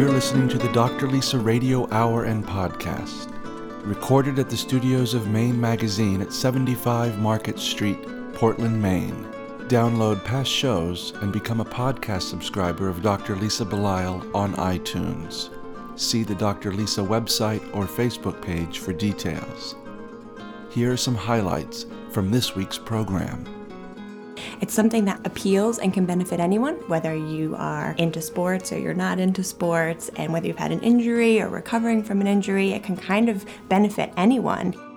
You're listening to the Dr. Lisa Radio Hour and Podcast, recorded at the studios of Maine Magazine at 75 Market Street, Portland, Maine. Download past shows and become a podcast subscriber of Dr. Lisa Belisle on iTunes. See the Dr. Lisa website or Facebook page for details. Here are some highlights from this week's program. It's something that appeals and can benefit anyone, whether you are into sports or you're not into sports, and whether you've had an injury or recovering from an injury, it can kind of benefit anyone.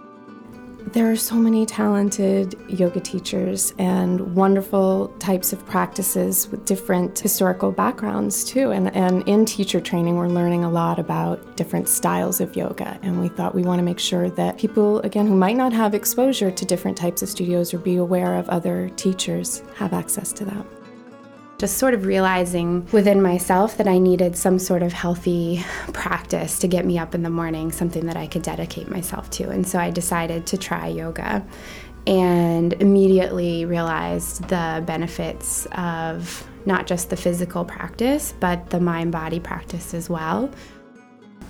There are so many talented yoga teachers and wonderful types of practices with different historical backgrounds too. And, and in teacher training, we're learning a lot about different styles of yoga. And we thought we want to make sure that people, again, who might not have exposure to different types of studios or be aware of other teachers, have access to that just sort of realizing within myself that I needed some sort of healthy practice to get me up in the morning, something that I could dedicate myself to. And so I decided to try yoga and immediately realized the benefits of not just the physical practice, but the mind body practice as well.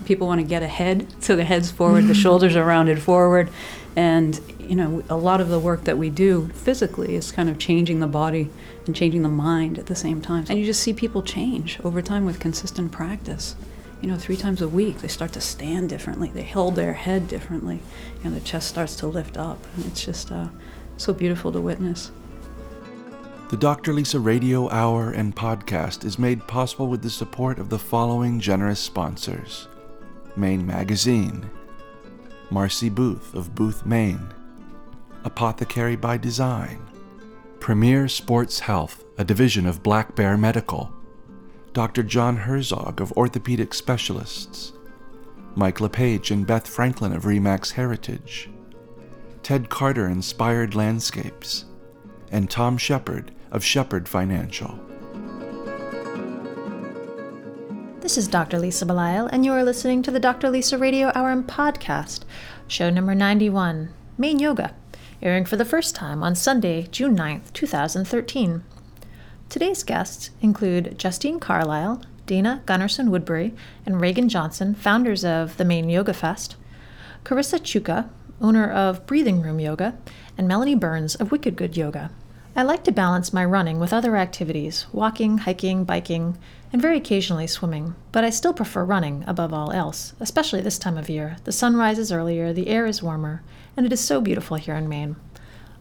People want to get ahead, so the head's forward, the shoulders are rounded forward. And, you know, a lot of the work that we do physically is kind of changing the body and changing the mind at the same time. And you just see people change over time with consistent practice. You know, three times a week, they start to stand differently. They hold their head differently. You know, the chest starts to lift up. And it's just uh, so beautiful to witness. The Dr. Lisa Radio Hour and podcast is made possible with the support of the following generous sponsors Maine Magazine, Marcy Booth of Booth, Maine, Apothecary by Design, Premier Sports Health, a division of Black Bear Medical, Dr. John Herzog of Orthopedic Specialists, Mike LePage and Beth Franklin of Remax Heritage, Ted Carter Inspired Landscapes, and Tom Shepard of Shepard Financial. This is Dr. Lisa Belisle, and you are listening to the Dr. Lisa Radio Hour and Podcast, show number 91, Maine Yoga airing for the first time on Sunday, June 9th, 2013. Today's guests include Justine Carlisle, Dana Gunnarsson Woodbury, and Reagan Johnson, founders of the Maine Yoga Fest, Carissa Chuka, owner of Breathing Room Yoga, and Melanie Burns of Wicked Good Yoga. I like to balance my running with other activities walking, hiking, biking, and very occasionally swimming, but I still prefer running above all else, especially this time of year. The sun rises earlier, the air is warmer, and it is so beautiful here in Maine.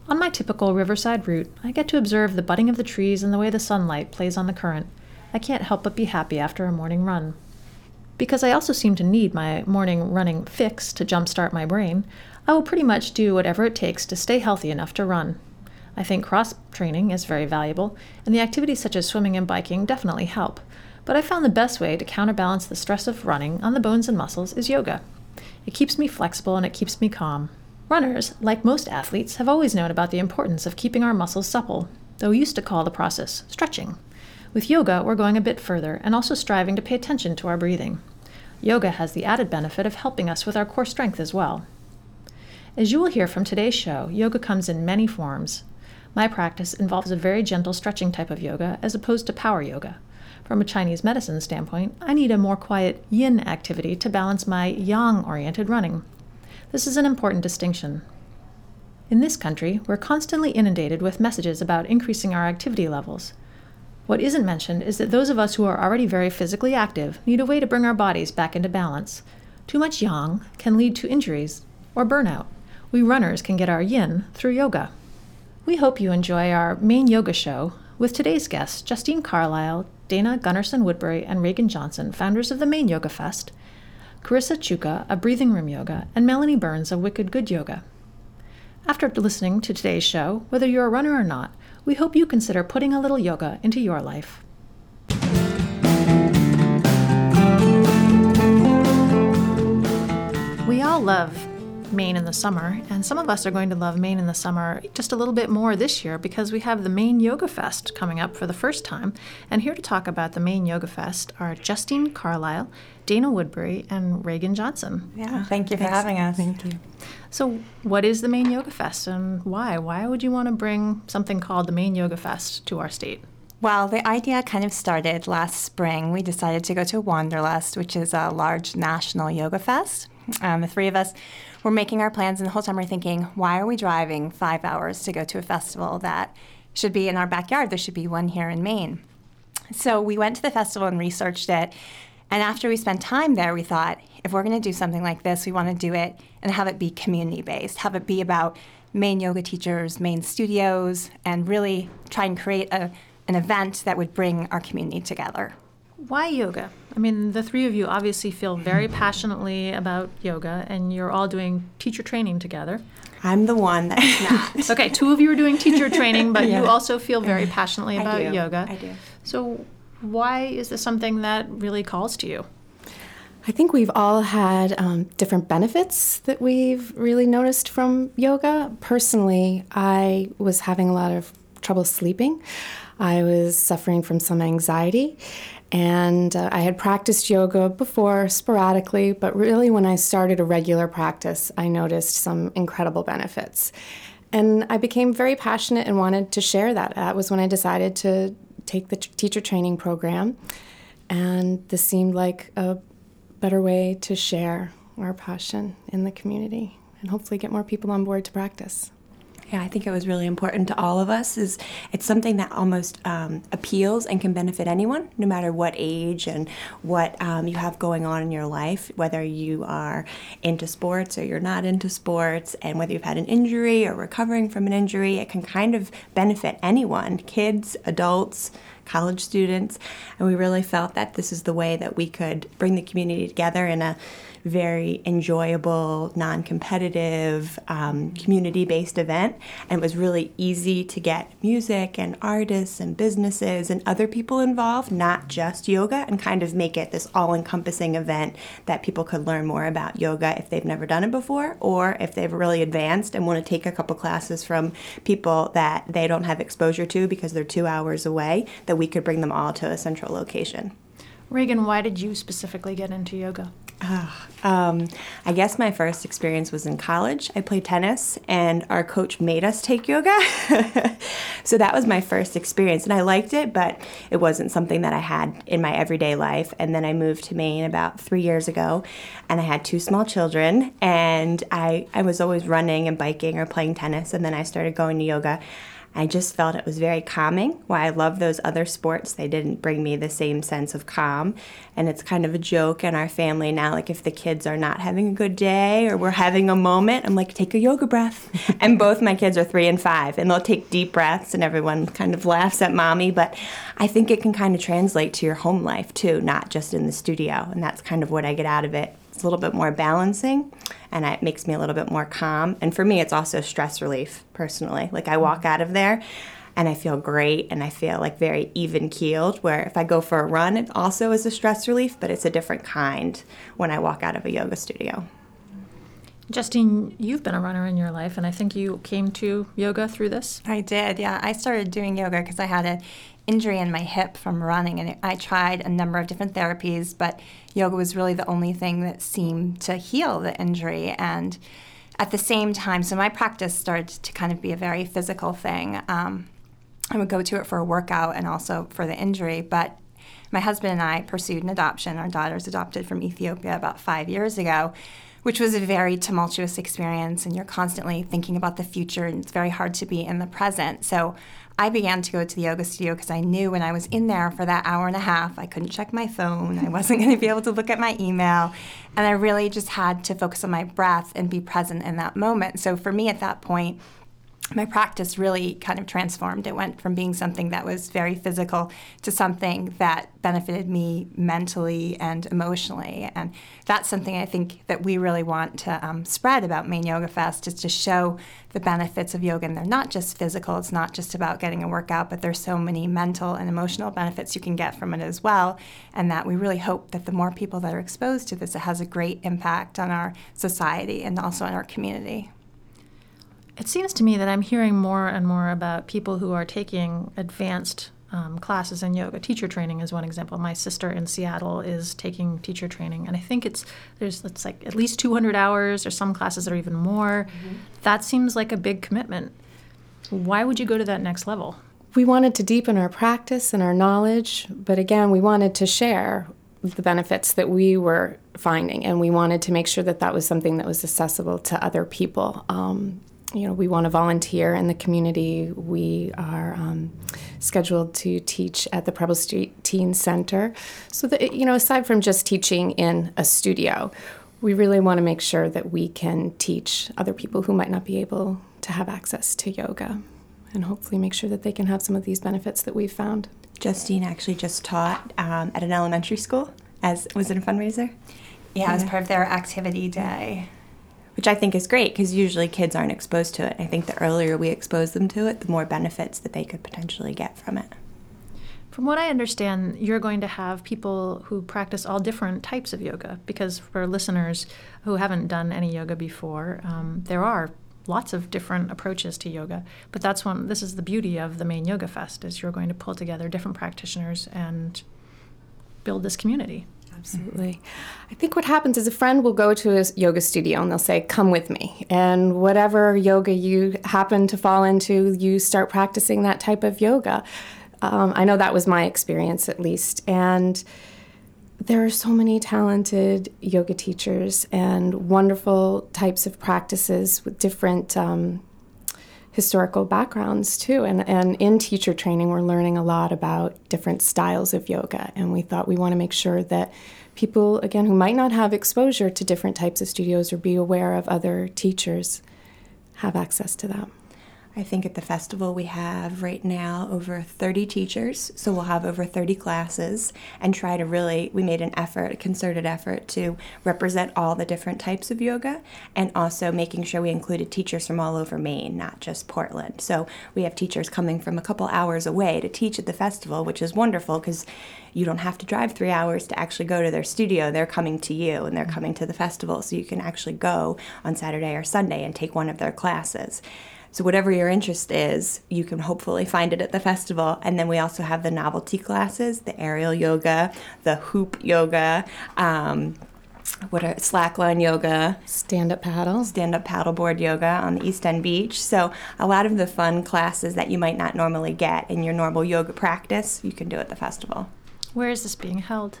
On my typical riverside route, I get to observe the budding of the trees and the way the sunlight plays on the current. I can't help but be happy after a morning run. Because I also seem to need my morning running fix to jumpstart my brain, I will pretty much do whatever it takes to stay healthy enough to run. I think cross training is very valuable, and the activities such as swimming and biking definitely help. But I found the best way to counterbalance the stress of running on the bones and muscles is yoga. It keeps me flexible and it keeps me calm. Runners, like most athletes, have always known about the importance of keeping our muscles supple, though we used to call the process stretching. With yoga, we're going a bit further and also striving to pay attention to our breathing. Yoga has the added benefit of helping us with our core strength as well. As you will hear from today's show, yoga comes in many forms. My practice involves a very gentle stretching type of yoga as opposed to power yoga. From a Chinese medicine standpoint, I need a more quiet yin activity to balance my yang oriented running. This is an important distinction. In this country, we're constantly inundated with messages about increasing our activity levels. What isn't mentioned is that those of us who are already very physically active need a way to bring our bodies back into balance. Too much yang can lead to injuries or burnout. We runners can get our yin through yoga. We hope you enjoy our main yoga show with today's guests Justine Carlisle, Dana Gunnarsson Woodbury, and Reagan Johnson, founders of the Maine Yoga Fest, Carissa Chuka of Breathing Room Yoga, and Melanie Burns of Wicked Good Yoga. After listening to today's show, whether you're a runner or not, we hope you consider putting a little yoga into your life. We all love Maine in the summer, and some of us are going to love Maine in the summer just a little bit more this year because we have the Maine Yoga Fest coming up for the first time. And here to talk about the Maine Yoga Fest are Justine Carlisle, Dana Woodbury, and Reagan Johnson. Yeah, thank you for Thanks. having us. Thank you. So, what is the Maine Yoga Fest and why? Why would you want to bring something called the Maine Yoga Fest to our state? Well, the idea kind of started last spring. We decided to go to Wanderlust, which is a large national yoga fest. Um, the three of us were making our plans, and the whole time we're thinking, why are we driving five hours to go to a festival that should be in our backyard? There should be one here in Maine. So we went to the festival and researched it. And after we spent time there, we thought, if we're going to do something like this, we want to do it and have it be community based, have it be about Maine yoga teachers, Maine studios, and really try and create a an event that would bring our community together. Why yoga? I mean, the three of you obviously feel very passionately about yoga, and you're all doing teacher training together. I'm the one that's not. okay, two of you are doing teacher training, but yeah. you also feel very passionately about I yoga. I do. So, why is this something that really calls to you? I think we've all had um, different benefits that we've really noticed from yoga. Personally, I was having a lot of trouble sleeping. I was suffering from some anxiety. And uh, I had practiced yoga before sporadically, but really when I started a regular practice, I noticed some incredible benefits. And I became very passionate and wanted to share that. That was when I decided to take the t- teacher training program. And this seemed like a better way to share our passion in the community and hopefully get more people on board to practice. Yeah, I think it was really important to all of us. Is it's something that almost um, appeals and can benefit anyone, no matter what age and what um, you have going on in your life, whether you are into sports or you're not into sports, and whether you've had an injury or recovering from an injury. It can kind of benefit anyone, kids, adults college students, and we really felt that this is the way that we could bring the community together in a very enjoyable, non competitive, um, community based event. And it was really easy to get music and artists and businesses and other people involved, not just yoga, and kind of make it this all encompassing event that people could learn more about yoga if they've never done it before or if they've really advanced and want to take a couple classes from people that they don't have exposure to because they're two hours away, that we could bring them all to a central location. Reagan, why did you specifically get into yoga? um, I guess my first experience was in college. I played tennis, and our coach made us take yoga. so that was my first experience, and I liked it, but it wasn't something that I had in my everyday life. And then I moved to Maine about three years ago, and I had two small children, and I, I was always running and biking or playing tennis, and then I started going to yoga. I just felt it was very calming. While I love those other sports, they didn't bring me the same sense of calm. And it's kind of a joke in our family now. Like if the kids are not having a good day or we're having a moment, I'm like, take a yoga breath. and both my kids are three and five, and they'll take deep breaths, and everyone kind of laughs at mommy. But I think it can kind of translate to your home life too, not just in the studio. And that's kind of what I get out of it. It's a little bit more balancing and it makes me a little bit more calm. And for me, it's also stress relief personally. Like I walk out of there and I feel great and I feel like very even keeled. Where if I go for a run, it also is a stress relief, but it's a different kind when I walk out of a yoga studio. Justine, you've been a runner in your life, and I think you came to yoga through this. I did, yeah. I started doing yoga because I had an injury in my hip from running, and I tried a number of different therapies, but yoga was really the only thing that seemed to heal the injury. And at the same time, so my practice started to kind of be a very physical thing. Um, I would go to it for a workout and also for the injury, but my husband and I pursued an adoption. Our daughter's adopted from Ethiopia about five years ago which was a very tumultuous experience. And you're constantly thinking about the future, and it's very hard to be in the present. So I began to go to the yoga studio because I knew when I was in there for that hour and a half, I couldn't check my phone. I wasn't going to be able to look at my email. And I really just had to focus on my breath and be present in that moment. So for me at that point, my practice really kind of transformed. It went from being something that was very physical to something that benefited me mentally and emotionally. And that's something I think that we really want to um, spread about Maine Yoga Fest is to show the benefits of yoga. And they're not just physical, it's not just about getting a workout, but there's so many mental and emotional benefits you can get from it as well. And that we really hope that the more people that are exposed to this, it has a great impact on our society and also on our community. It seems to me that I'm hearing more and more about people who are taking advanced um, classes in yoga. Teacher training is one example. My sister in Seattle is taking teacher training, and I think it's there's it's like at least 200 hours, or some classes that are even more. Mm-hmm. That seems like a big commitment. Why would you go to that next level? we wanted to deepen our practice and our knowledge, but again, we wanted to share the benefits that we were finding, and we wanted to make sure that that was something that was accessible to other people. Um, you know, we want to volunteer in the community. We are um, scheduled to teach at the Preble Street Teen Center. So that, you know, aside from just teaching in a studio, we really want to make sure that we can teach other people who might not be able to have access to yoga and hopefully make sure that they can have some of these benefits that we've found. Justine actually just taught um, at an elementary school as was it a fundraiser? Yeah, as part of their activity day. Which I think is great because usually kids aren't exposed to it. I think the earlier we expose them to it, the more benefits that they could potentially get from it. From what I understand, you're going to have people who practice all different types of yoga because for listeners who haven't done any yoga before, um, there are lots of different approaches to yoga. But that's one. This is the beauty of the Maine Yoga Fest is you're going to pull together different practitioners and build this community. Absolutely. I think what happens is a friend will go to a yoga studio and they'll say, Come with me. And whatever yoga you happen to fall into, you start practicing that type of yoga. Um, I know that was my experience at least. And there are so many talented yoga teachers and wonderful types of practices with different um, historical backgrounds too. And, and in teacher training, we're learning a lot about different styles of yoga. And we thought we want to make sure that people, again, who might not have exposure to different types of studios or be aware of other teachers, have access to them. I think at the festival we have right now over 30 teachers, so we'll have over 30 classes and try to really, we made an effort, a concerted effort to represent all the different types of yoga and also making sure we included teachers from all over Maine, not just Portland. So we have teachers coming from a couple hours away to teach at the festival, which is wonderful because you don't have to drive three hours to actually go to their studio. They're coming to you and they're mm-hmm. coming to the festival, so you can actually go on Saturday or Sunday and take one of their classes. So, whatever your interest is, you can hopefully find it at the festival. And then we also have the novelty classes the aerial yoga, the hoop yoga. Um, what are slackline yoga, stand up paddle, stand up paddleboard yoga on the East End Beach. So, a lot of the fun classes that you might not normally get in your normal yoga practice, you can do at the festival. Where is this being held?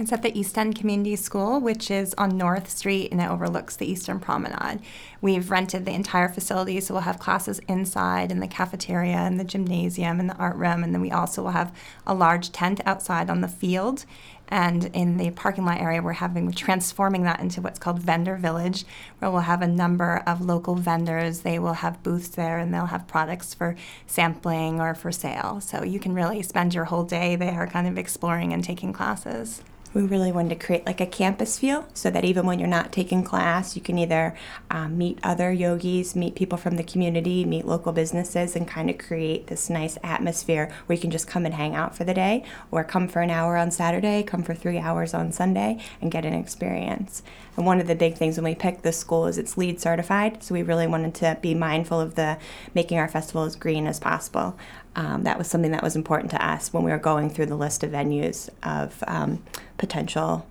It's at the East End Community School, which is on North Street and it overlooks the Eastern Promenade. We've rented the entire facility, so we'll have classes inside in the cafeteria and the gymnasium and the art room, and then we also will have a large tent outside on the field. And in the parking lot area, we're having we're transforming that into what's called Vendor Village, where we'll have a number of local vendors. They will have booths there, and they'll have products for sampling or for sale. So you can really spend your whole day there, kind of exploring and taking classes we really wanted to create like a campus feel so that even when you're not taking class, you can either um, meet other yogis, meet people from the community, meet local businesses, and kind of create this nice atmosphere where you can just come and hang out for the day, or come for an hour on Saturday, come for three hours on Sunday, and get an experience. And one of the big things when we picked this school is it's LEED certified, so we really wanted to be mindful of the making our festival as green as possible um, that was something that was important to us when we were going through the list of venues of um, potential,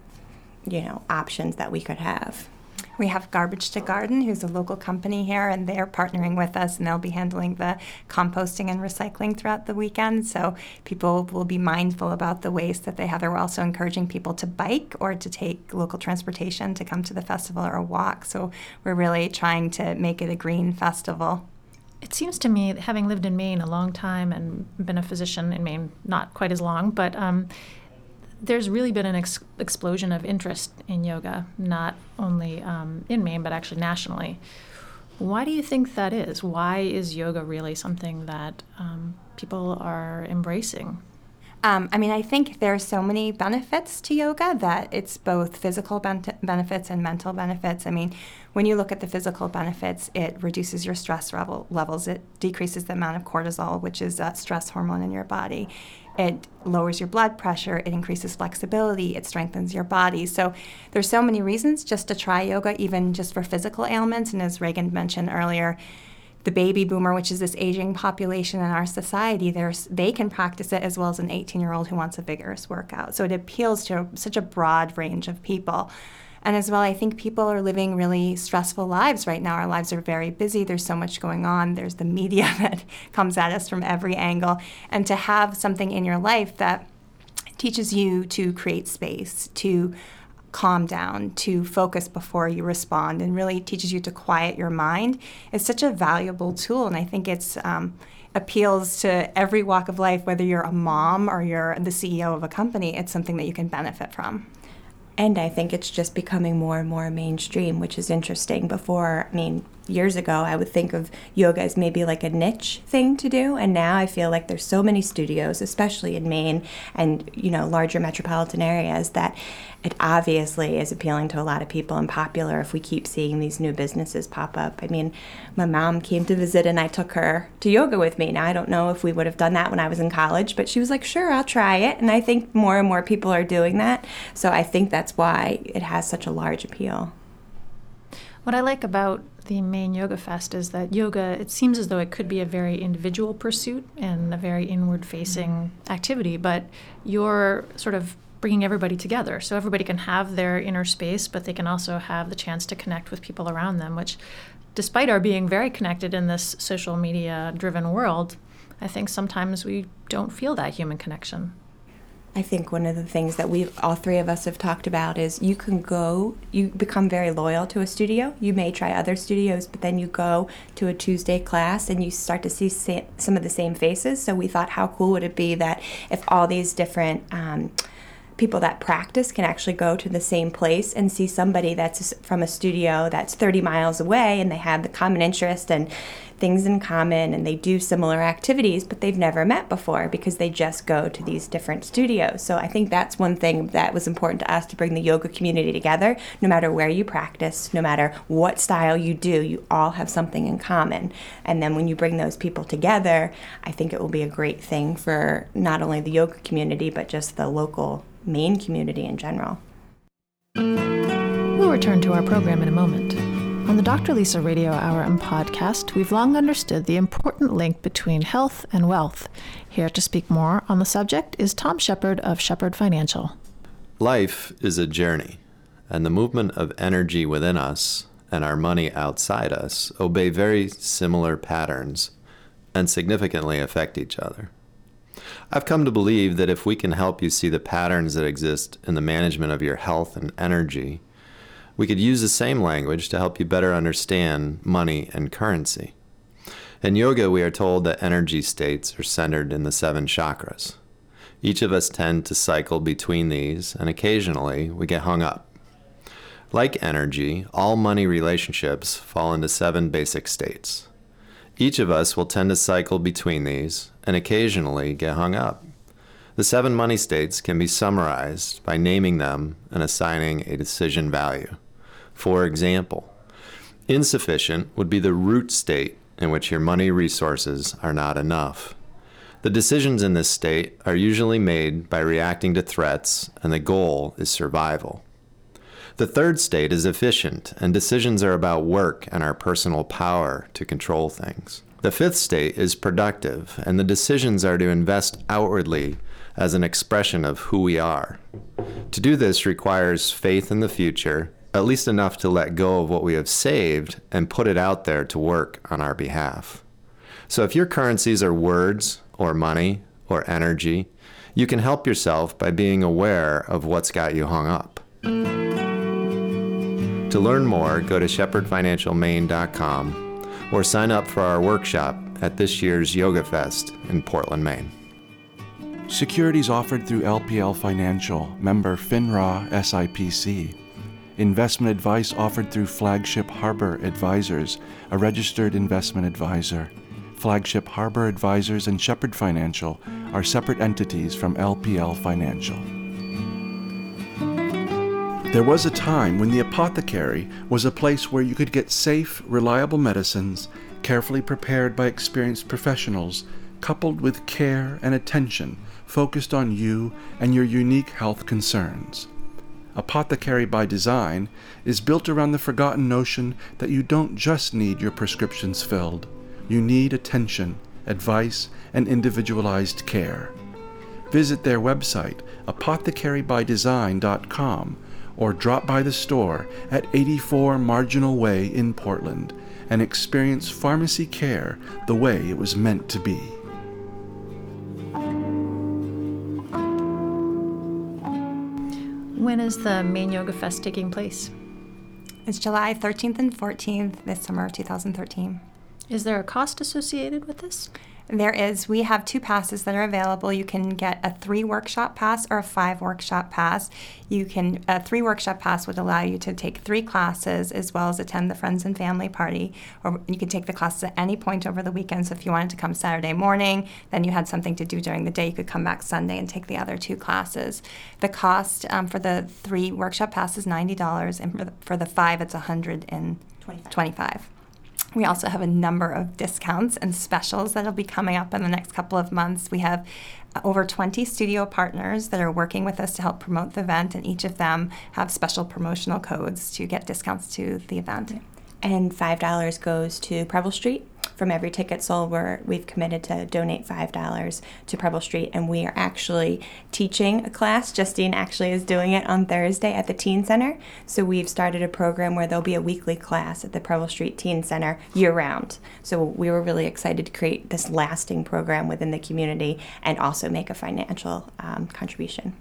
you know, options that we could have. We have Garbage to Garden, who's a local company here, and they're partnering with us, and they'll be handling the composting and recycling throughout the weekend. So people will be mindful about the waste that they have. They're also encouraging people to bike or to take local transportation to come to the festival or a walk. So we're really trying to make it a green festival. It seems to me, having lived in Maine a long time and been a physician in Maine, not quite as long, but um, there's really been an ex- explosion of interest in yoga, not only um, in Maine, but actually nationally. Why do you think that is? Why is yoga really something that um, people are embracing? Um, I mean, I think there are so many benefits to yoga that it's both physical ben- benefits and mental benefits. I mean, when you look at the physical benefits, it reduces your stress level, levels, it decreases the amount of cortisol, which is a stress hormone in your body. It lowers your blood pressure, it increases flexibility, it strengthens your body. So there's so many reasons just to try yoga, even just for physical ailments. And as Reagan mentioned earlier, the baby boomer, which is this aging population in our society, they can practice it as well as an 18 year old who wants a vigorous workout. So it appeals to such a broad range of people. And as well, I think people are living really stressful lives right now. Our lives are very busy. There's so much going on. There's the media that comes at us from every angle. And to have something in your life that teaches you to create space, to calm down, to focus before you respond, and really teaches you to quiet your mind is such a valuable tool. And I think it's um, appeals to every walk of life, whether you're a mom or you're the CEO of a company. It's something that you can benefit from. And I think it's just becoming more and more mainstream, which is interesting. Before, I mean, years ago, I would think of yoga as maybe like a niche thing to do, and now I feel like there's so many studios, especially in Maine and you know larger metropolitan areas, that it obviously is appealing to a lot of people and popular. If we keep seeing these new businesses pop up, I mean, my mom came to visit, and I took her to yoga with me. Now I don't know if we would have done that when I was in college, but she was like, "Sure, I'll try it," and I think more and more people are doing that. So I think that's why it has such a large appeal. What I like about the Maine Yoga Fest is that yoga, it seems as though it could be a very individual pursuit and a very inward facing mm-hmm. activity, but you're sort of bringing everybody together. So everybody can have their inner space, but they can also have the chance to connect with people around them, which, despite our being very connected in this social media driven world, I think sometimes we don't feel that human connection. I think one of the things that we all three of us have talked about is you can go, you become very loyal to a studio. You may try other studios, but then you go to a Tuesday class and you start to see some of the same faces. So we thought, how cool would it be that if all these different um, people that practice can actually go to the same place and see somebody that's from a studio that's 30 miles away and they have the common interest and things in common and they do similar activities, but they've never met before because they just go to these different studios. So I think that's one thing that was important to us to bring the yoga community together. No matter where you practice, no matter what style you do, you all have something in common. And then when you bring those people together, I think it will be a great thing for not only the yoga community, but just the local Maine community in general. We'll return to our program in a moment. On the Dr. Lisa Radio Hour and podcast, we've long understood the important link between health and wealth. Here to speak more on the subject is Tom Shepard of Shepard Financial. Life is a journey, and the movement of energy within us and our money outside us obey very similar patterns and significantly affect each other. I've come to believe that if we can help you see the patterns that exist in the management of your health and energy, we could use the same language to help you better understand money and currency. In yoga, we are told that energy states are centered in the seven chakras. Each of us tend to cycle between these, and occasionally we get hung up. Like energy, all money relationships fall into seven basic states. Each of us will tend to cycle between these, and occasionally get hung up. The seven money states can be summarized by naming them and assigning a decision value. For example, insufficient would be the root state in which your money resources are not enough. The decisions in this state are usually made by reacting to threats, and the goal is survival. The third state is efficient, and decisions are about work and our personal power to control things. The fifth state is productive, and the decisions are to invest outwardly as an expression of who we are. To do this requires faith in the future, at least enough to let go of what we have saved and put it out there to work on our behalf. So if your currencies are words or money or energy, you can help yourself by being aware of what's got you hung up. To learn more, go to shepherdfinancialmaine.com or sign up for our workshop at this year's Yoga Fest in Portland, Maine. Securities offered through LPL Financial, member FINRA SIPC. Investment advice offered through Flagship Harbor Advisors, a registered investment advisor. Flagship Harbor Advisors and Shepherd Financial are separate entities from LPL Financial. There was a time when the apothecary was a place where you could get safe, reliable medicines, carefully prepared by experienced professionals, coupled with care and attention focused on you and your unique health concerns. Apothecary by Design is built around the forgotten notion that you don't just need your prescriptions filled, you need attention, advice, and individualized care. Visit their website, apothecarybydesign.com or drop by the store at 84 Marginal Way in Portland and experience pharmacy care the way it was meant to be. When is the Maine Yoga Fest taking place? It's July 13th and 14th this summer of 2013. Is there a cost associated with this? There is. We have two passes that are available. You can get a three workshop pass or a five workshop pass. You can a three workshop pass would allow you to take three classes as well as attend the friends and family party. Or you can take the classes at any point over the weekend. So if you wanted to come Saturday morning, then you had something to do during the day. You could come back Sunday and take the other two classes. The cost um, for the three workshop pass is ninety dollars, and for the, for the five, it's one hundred and twenty-five. We also have a number of discounts and specials that'll be coming up in the next couple of months. We have uh, over 20 studio partners that are working with us to help promote the event, and each of them have special promotional codes to get discounts to the event. And $5 goes to Preble Street. From every ticket sold, we're, we've committed to donate $5 to Preble Street. And we are actually teaching a class. Justine actually is doing it on Thursday at the Teen Center. So we've started a program where there'll be a weekly class at the Preble Street Teen Center year round. So we were really excited to create this lasting program within the community and also make a financial um, contribution.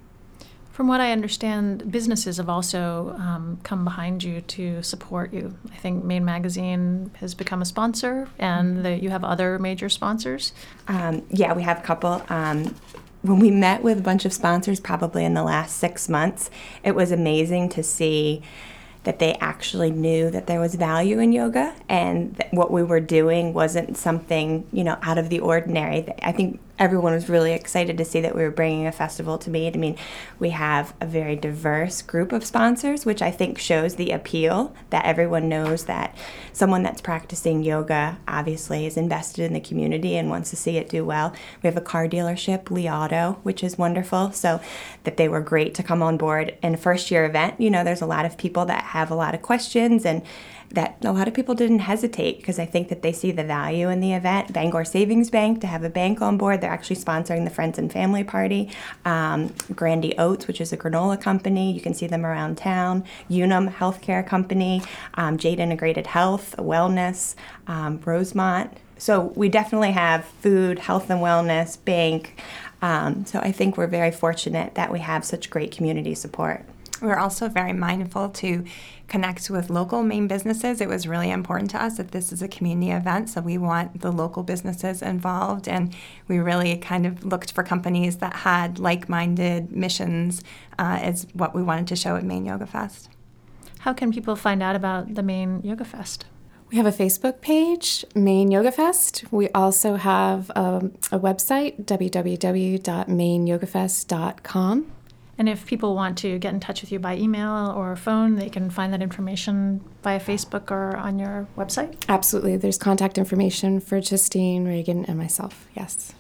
From what I understand, businesses have also um, come behind you to support you. I think Maine Magazine has become a sponsor, and the, you have other major sponsors. Um, yeah, we have a couple. Um, when we met with a bunch of sponsors, probably in the last six months, it was amazing to see that they actually knew that there was value in yoga and that what we were doing wasn't something you know out of the ordinary i think everyone was really excited to see that we were bringing a festival to Maine. I mean, we have a very diverse group of sponsors, which I think shows the appeal that everyone knows that someone that's practicing yoga obviously is invested in the community and wants to see it do well. We have a car dealership, Lee Auto, which is wonderful. So that they were great to come on board in a first year event. You know, there's a lot of people that have a lot of questions and that a lot of people didn't hesitate because I think that they see the value in the event. Bangor Savings Bank to have a bank on board, they're actually sponsoring the Friends and Family Party. Um, Grandy Oats, which is a granola company, you can see them around town. Unum Healthcare Company, um, Jade Integrated Health, Wellness, um, Rosemont. So we definitely have food, health and wellness, bank. Um, so I think we're very fortunate that we have such great community support. We're also very mindful to connect with local Maine businesses. It was really important to us that this is a community event, so we want the local businesses involved. And we really kind of looked for companies that had like minded missions uh, as what we wanted to show at Maine Yoga Fest. How can people find out about the Maine Yoga Fest? We have a Facebook page, Maine Yoga Fest. We also have um, a website, www.maineyogafest.com. And if people want to get in touch with you by email or phone, they can find that information via Facebook or on your website? Absolutely. There's contact information for Justine, Reagan, and myself. Yes.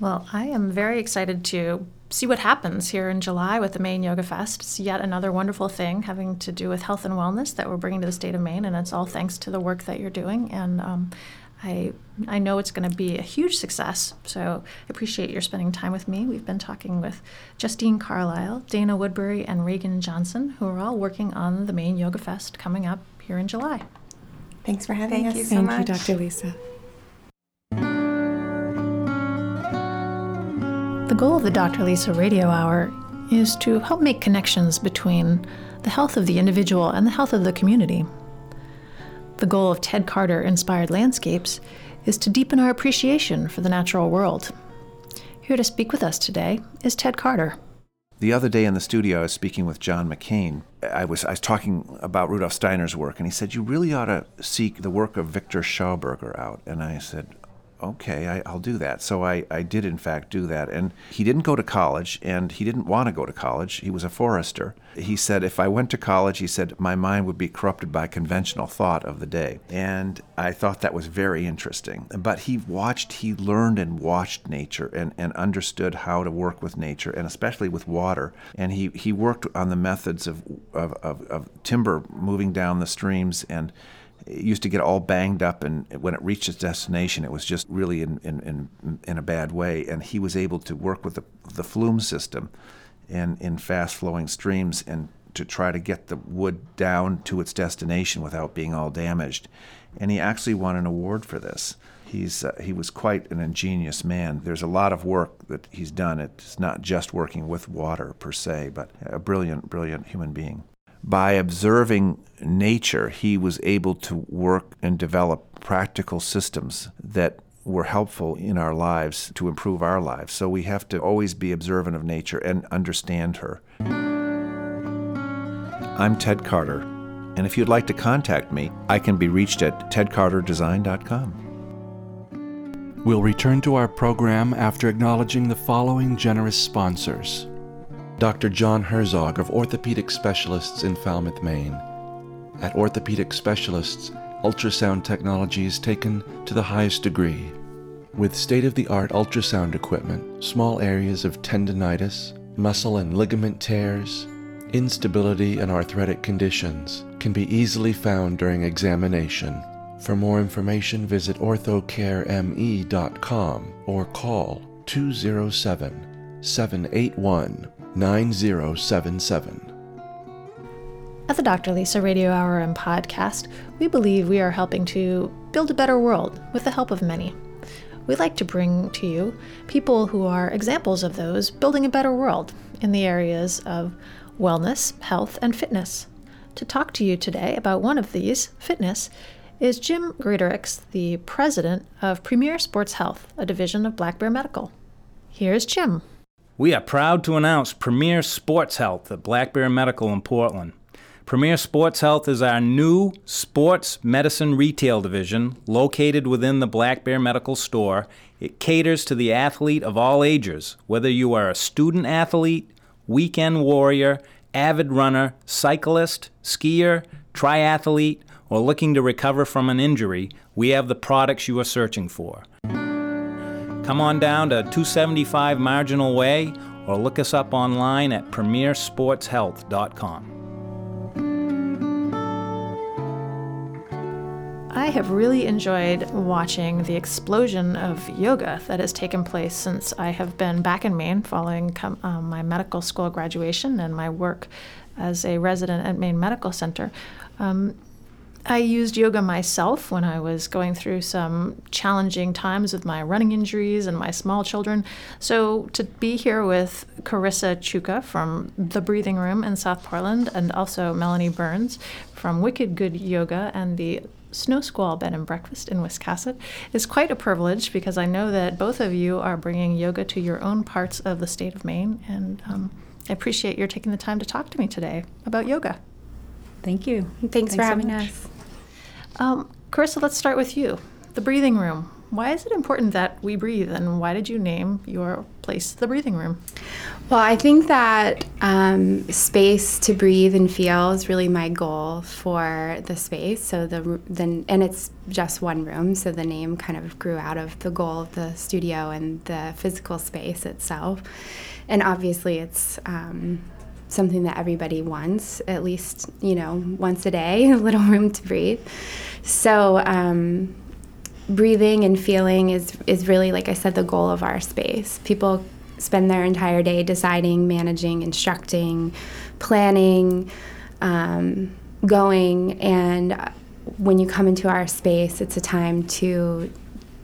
Well, I am very excited to see what happens here in July with the Maine Yoga Fest. It's yet another wonderful thing having to do with health and wellness that we're bringing to the state of Maine, and it's all thanks to the work that you're doing. And um, I I know it's going to be a huge success. So I appreciate your spending time with me. We've been talking with Justine Carlisle, Dana Woodbury, and Reagan Johnson, who are all working on the Maine Yoga Fest coming up here in July. Thanks for having Thank us. you so Thank much. you, Dr. Lisa. The goal of the Dr. Lisa Radio Hour is to help make connections between the health of the individual and the health of the community. The goal of Ted Carter Inspired Landscapes is to deepen our appreciation for the natural world. Here to speak with us today is Ted Carter. The other day in the studio, I was speaking with John McCain. I was, I was talking about Rudolf Steiner's work, and he said, You really ought to seek the work of Viktor Schauberger out. And I said, Okay, I, I'll do that. So I, I did, in fact, do that. And he didn't go to college, and he didn't want to go to college. He was a forester. He said, If I went to college, he said, my mind would be corrupted by conventional thought of the day. And I thought that was very interesting. But he watched, he learned and watched nature and, and understood how to work with nature, and especially with water. And he, he worked on the methods of, of, of, of timber moving down the streams and it used to get all banged up and when it reached its destination it was just really in, in, in, in a bad way and he was able to work with the, the flume system and in fast flowing streams and to try to get the wood down to its destination without being all damaged. And he actually won an award for this. He's, uh, he was quite an ingenious man. There's a lot of work that he's done. It's not just working with water per se, but a brilliant, brilliant human being. By observing nature, he was able to work and develop practical systems that were helpful in our lives to improve our lives. So we have to always be observant of nature and understand her. I'm Ted Carter, and if you'd like to contact me, I can be reached at tedcarterdesign.com. We'll return to our program after acknowledging the following generous sponsors Dr. John Herzog of Orthopedic Specialists in Falmouth, Maine. At Orthopedic Specialists, ultrasound technology is taken to the highest degree. With state of the art ultrasound equipment, small areas of tendonitis, muscle and ligament tears, instability, and arthritic conditions can be easily found during examination. For more information, visit orthocareme.com or call 207 781 9077. At the Dr. Lisa Radio Hour and podcast, we believe we are helping to build a better world with the help of many. We like to bring to you people who are examples of those building a better world in the areas of wellness, health, and fitness. To talk to you today about one of these, fitness, is Jim Greatorex, the president of Premier Sports Health, a division of Black Bear Medical. Here's Jim. We are proud to announce Premier Sports Health at Black Bear Medical in Portland. Premier Sports Health is our new sports medicine retail division located within the Black Bear Medical Store. It caters to the athlete of all ages, whether you are a student athlete, weekend warrior, avid runner, cyclist, skier, triathlete, or looking to recover from an injury, we have the products you are searching for. Come on down to 275 Marginal Way or look us up online at premiersportshealth.com. I have really enjoyed watching the explosion of yoga that has taken place since I have been back in Maine following com- um, my medical school graduation and my work as a resident at Maine Medical Center. Um, I used yoga myself when I was going through some challenging times with my running injuries and my small children. So to be here with Carissa Chuka from The Breathing Room in South Portland and also Melanie Burns from Wicked Good Yoga and the Snow Squall Bed and Breakfast in Wiscasset is quite a privilege because I know that both of you are bringing yoga to your own parts of the state of Maine. And um, I appreciate your taking the time to talk to me today about yoga. Thank you. Thanks, Thanks for having much. us. Um, Carissa, let's start with you. The breathing room. Why is it important that we breathe, and why did you name your place the breathing room? Well, I think that um, space to breathe and feel is really my goal for the space. So the the and it's just one room, so the name kind of grew out of the goal of the studio and the physical space itself. And obviously, it's um, something that everybody wants, at least you know once a day, a little room to breathe. So. Um, breathing and feeling is is really like I said the goal of our space. People spend their entire day deciding, managing, instructing, planning, um, going, and when you come into our space, it's a time to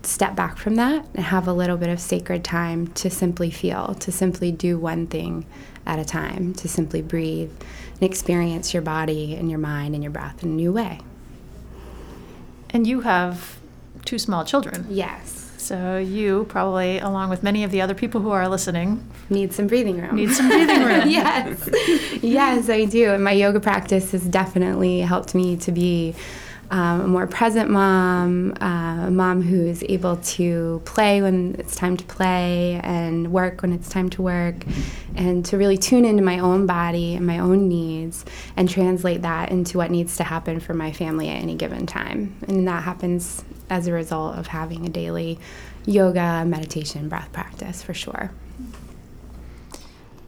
step back from that and have a little bit of sacred time to simply feel, to simply do one thing at a time, to simply breathe and experience your body and your mind and your breath in a new way. And you have two small children. Yes. So you probably, along with many of the other people who are listening, Need some breathing room. need some breathing room. yes. Yes, I do. And my yoga practice has definitely helped me to be um, a more present mom, uh, a mom who is able to play when it's time to play and work when it's time to work, and to really tune into my own body and my own needs and translate that into what needs to happen for my family at any given time. And that happens as a result of having a daily yoga, meditation, breath practice for sure.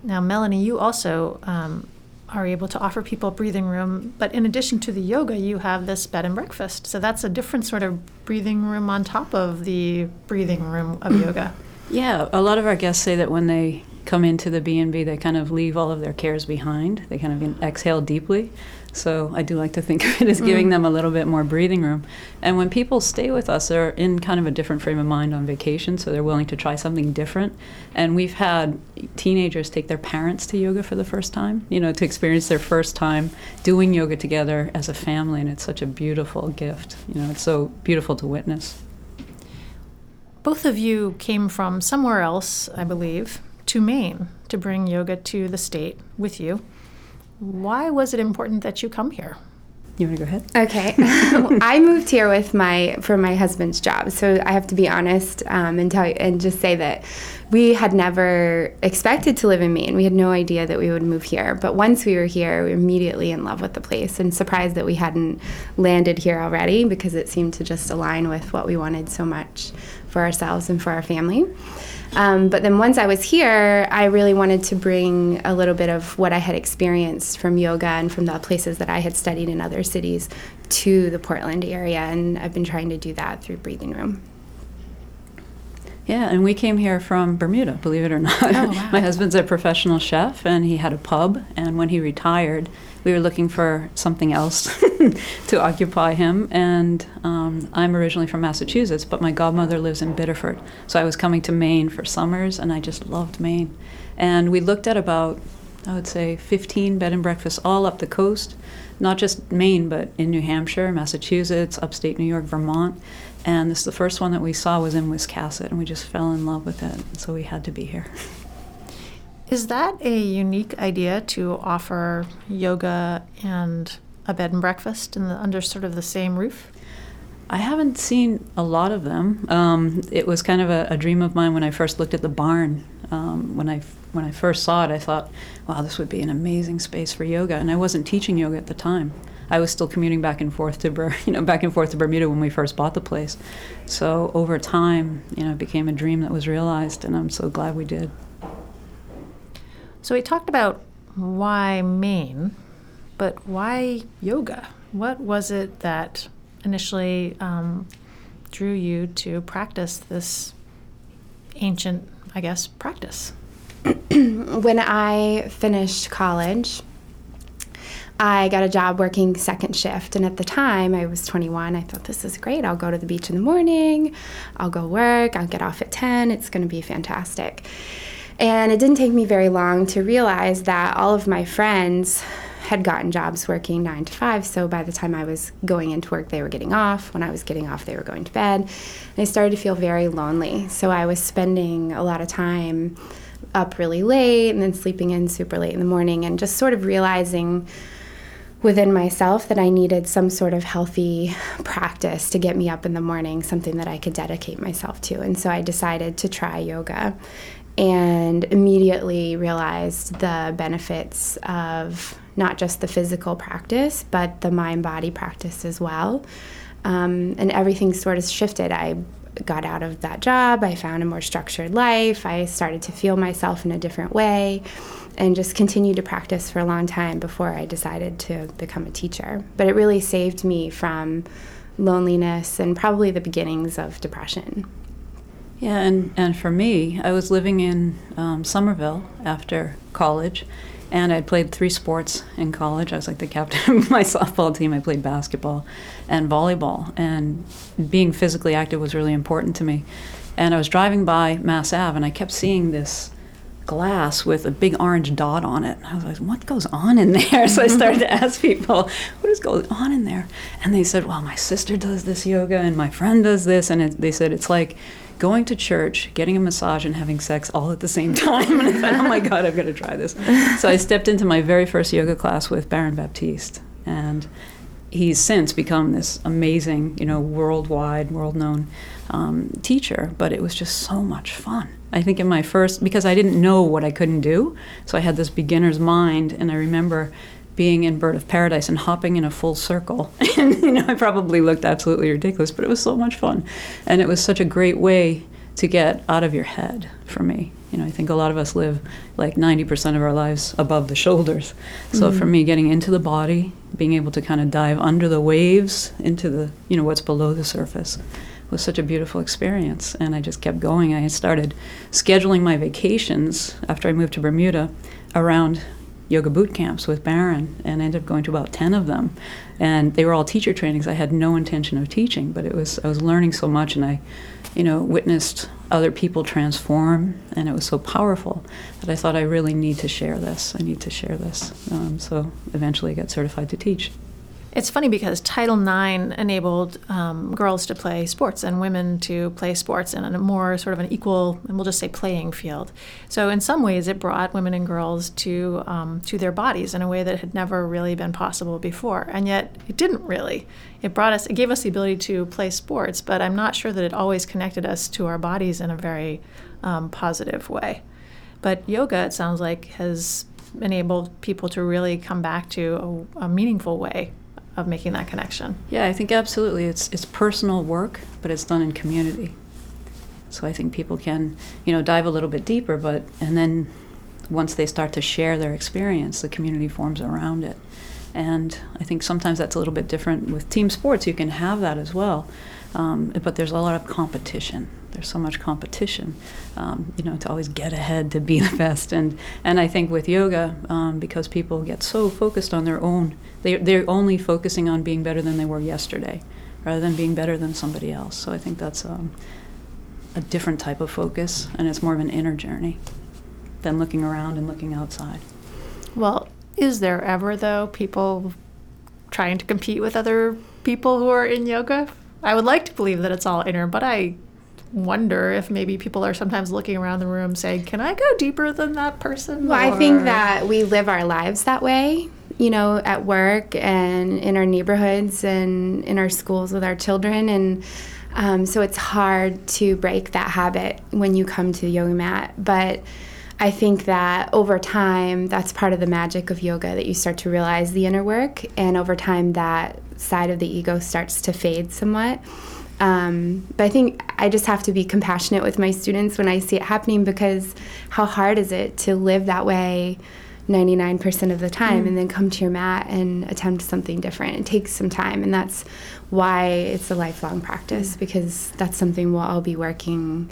Now, Melanie, you also um, are able to offer people breathing room, but in addition to the yoga, you have this bed and breakfast. So that's a different sort of breathing room on top of the breathing room of mm-hmm. yoga. Yeah, a lot of our guests say that when they come into the B&B, they kind of leave all of their cares behind. They kind of exhale deeply. So I do like to think of it as mm. giving them a little bit more breathing room. And when people stay with us, they're in kind of a different frame of mind on vacation, so they're willing to try something different. And we've had teenagers take their parents to yoga for the first time, you know, to experience their first time doing yoga together as a family, and it's such a beautiful gift. You know, it's so beautiful to witness. Both of you came from somewhere else, I believe, to Maine to bring yoga to the state with you. Why was it important that you come here? You want to go ahead? Okay, I moved here with my for my husband's job, so I have to be honest um, and tell you, and just say that we had never expected to live in Maine. We had no idea that we would move here, but once we were here, we were immediately in love with the place and surprised that we hadn't landed here already because it seemed to just align with what we wanted so much for ourselves and for our family. Um, but then once I was here, I really wanted to bring a little bit of what I had experienced from yoga and from the places that I had studied in other cities to the Portland area. And I've been trying to do that through Breathing Room. Yeah, and we came here from Bermuda, believe it or not. Oh, wow. My husband's a professional chef, and he had a pub. And when he retired, we were looking for something else to occupy him. And um, I'm originally from Massachusetts, but my godmother lives in Biddeford. So I was coming to Maine for summers, and I just loved Maine. And we looked at about, I would say, 15 bed and breakfasts all up the coast, not just Maine, but in New Hampshire, Massachusetts, upstate New York, Vermont. And this the first one that we saw was in Wiscasset, and we just fell in love with it. So we had to be here. Is that a unique idea to offer yoga and a bed and breakfast the, under sort of the same roof? I haven't seen a lot of them. Um, it was kind of a, a, dream of mine when I first looked at the barn. Um, when I when I first saw it, I thought, "Wow, this would be an amazing space for yoga." And I wasn't teaching yoga at the time. I was still commuting back and forth to you know back and forth to Bermuda when we first bought the place. So over time, you know, it became a dream that was realized, and I'm so glad we did. So we talked about why Maine, but why yoga? What was it that initially um, drew you to practice this ancient, I guess, practice? when I finished college, I got a job working second shift. And at the time, I was 21. I thought, this is great. I'll go to the beach in the morning, I'll go work, I'll get off at 10. It's going to be fantastic. And it didn't take me very long to realize that all of my friends had gotten jobs working nine to five. So by the time I was going into work, they were getting off. When I was getting off, they were going to bed. And I started to feel very lonely. So I was spending a lot of time up really late and then sleeping in super late in the morning and just sort of realizing within myself that I needed some sort of healthy practice to get me up in the morning, something that I could dedicate myself to. And so I decided to try yoga and immediately realized the benefits of not just the physical practice, but the mind body practice as well. Um, and everything sort of shifted. I got out of that job, I found a more structured life, I started to feel myself in a different way, and just continued to practice for a long time before I decided to become a teacher. But it really saved me from loneliness and probably the beginnings of depression. Yeah, and, and for me, I was living in um, Somerville after college, and I'd played three sports in college. I was like the captain of my softball team. I played basketball and volleyball, and being physically active was really important to me. And I was driving by Mass Ave, and I kept seeing this glass with a big orange dot on it. I was like, what goes on in there? So I started to ask people, what is going on in there? And they said, well, my sister does this yoga and my friend does this. And it, they said, it's like going to church, getting a massage, and having sex all at the same time. And I thought, oh my God, I've got to try this. So I stepped into my very first yoga class with Baron Baptiste. And he's since become this amazing, you know, worldwide, world known um, teacher. But it was just so much fun. I think in my first, because I didn't know what I couldn't do. So I had this beginner's mind. And I remember being in Bird of Paradise and hopping in a full circle. and you know, I probably looked absolutely ridiculous, but it was so much fun, and it was such a great way to get out of your head for me. You know, I think a lot of us live like 90% of our lives above the shoulders. So mm-hmm. for me, getting into the body, being able to kind of dive under the waves into the, you know, what's below the surface was such a beautiful experience. And I just kept going. I started scheduling my vacations after I moved to Bermuda around yoga boot camps with Baron and ended up going to about 10 of them. And they were all teacher trainings. I had no intention of teaching, but it was I was learning so much and I, you know, witnessed other people transform and it was so powerful that I thought I really need to share this. I need to share this. Um, so eventually I got certified to teach. It's funny because Title IX enabled um, girls to play sports and women to play sports in a more sort of an equal, and we'll just say playing field. So in some ways, it brought women and girls to um, to their bodies in a way that had never really been possible before, and yet it didn't really. It brought us, it gave us the ability to play sports, but I'm not sure that it always connected us to our bodies in a very um, positive way. But yoga, it sounds like, has enabled people to really come back to a, a meaningful way of making that connection. Yeah, I think absolutely. It's it's personal work, but it's done in community. So I think people can, you know, dive a little bit deeper, but and then once they start to share their experience, the community forms around it. And I think sometimes that's a little bit different with team sports. You can have that as well, um, but there's a lot of competition. There's so much competition, um, you know, to always get ahead, to be the best. And and I think with yoga, um, because people get so focused on their own, they they're only focusing on being better than they were yesterday, rather than being better than somebody else. So I think that's um, a different type of focus, and it's more of an inner journey than looking around and looking outside. Well, is there ever though people trying to compete with other people who are in yoga? I would like to believe that it's all inner, but I wonder if maybe people are sometimes looking around the room saying, "Can I go deeper than that person?" Well, I think that we live our lives that way, you know, at work and in our neighborhoods and in our schools with our children and um, so it's hard to break that habit when you come to the yoga mat, but I think that over time, that's part of the magic of yoga that you start to realize the inner work, and over time, that side of the ego starts to fade somewhat. Um, but I think I just have to be compassionate with my students when I see it happening because how hard is it to live that way 99% of the time mm. and then come to your mat and attempt something different? It takes some time, and that's why it's a lifelong practice mm. because that's something we'll all be working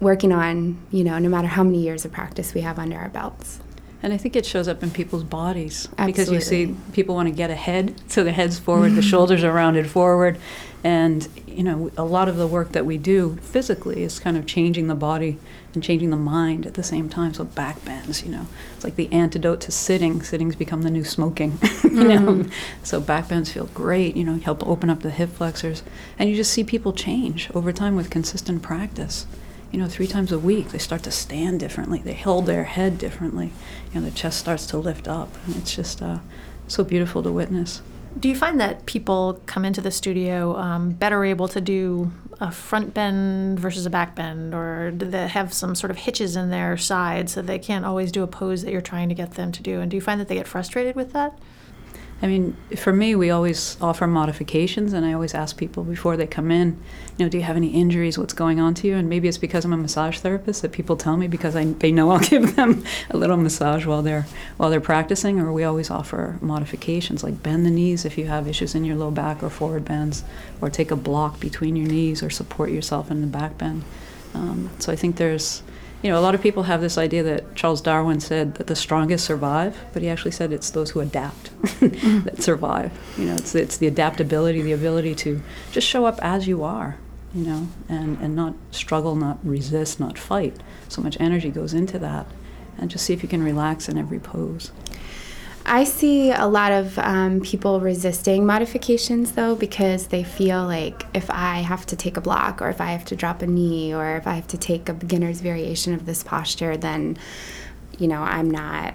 working on, you know, no matter how many years of practice we have under our belts. And I think it shows up in people's bodies Absolutely. because you see people want to get ahead, so the head's forward, the shoulders are rounded forward, and you know a lot of the work that we do physically is kind of changing the body and changing the mind at the same time. So back bends, you know, it's like the antidote to sitting. Sitting's become the new smoking, you know. Mm-hmm. So back bends feel great, you know, help open up the hip flexors, and you just see people change over time with consistent practice you know, three times a week, they start to stand differently. They hold their head differently. You know, the chest starts to lift up, and it's just uh, so beautiful to witness. Do you find that people come into the studio um, better able to do a front bend versus a back bend, or do they have some sort of hitches in their side so they can't always do a pose that you're trying to get them to do? And do you find that they get frustrated with that? I mean, for me, we always offer modifications, and I always ask people before they come in, you know, do you have any injuries? What's going on to you? And maybe it's because I'm a massage therapist that people tell me because I, they know I'll give them a little massage while they're while they're practicing. Or we always offer modifications like bend the knees if you have issues in your low back or forward bends, or take a block between your knees, or support yourself in the back bend. Um, so I think there's you know, a lot of people have this idea that Charles Darwin said that the strongest survive, but he actually said it's those who adapt mm-hmm. that survive. You know, it's it's the adaptability, the ability to just show up as you are, you know, and, and not struggle, not resist, not fight. So much energy goes into that. And just see if you can relax in every pose. I see a lot of um, people resisting modifications though because they feel like if I have to take a block or if I have to drop a knee or if I have to take a beginner's variation of this posture, then, you know, I'm not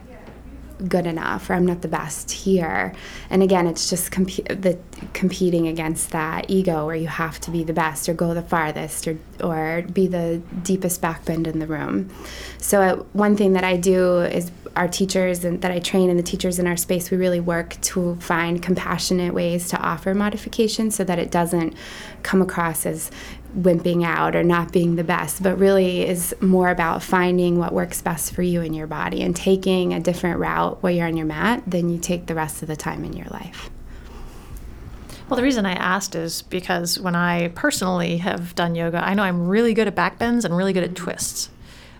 good enough or I'm not the best here. And again, it's just comp- the competing against that ego where you have to be the best or go the farthest or, or be the deepest backbend in the room. So uh, one thing that I do is our teachers and that I train and the teachers in our space, we really work to find compassionate ways to offer modification so that it doesn't come across as wimping out or not being the best, but really is more about finding what works best for you and your body and taking a different route while you're on your mat than you take the rest of the time in your life. Well, the reason I asked is because when I personally have done yoga, I know I'm really good at back bends and really good at mm-hmm. twists.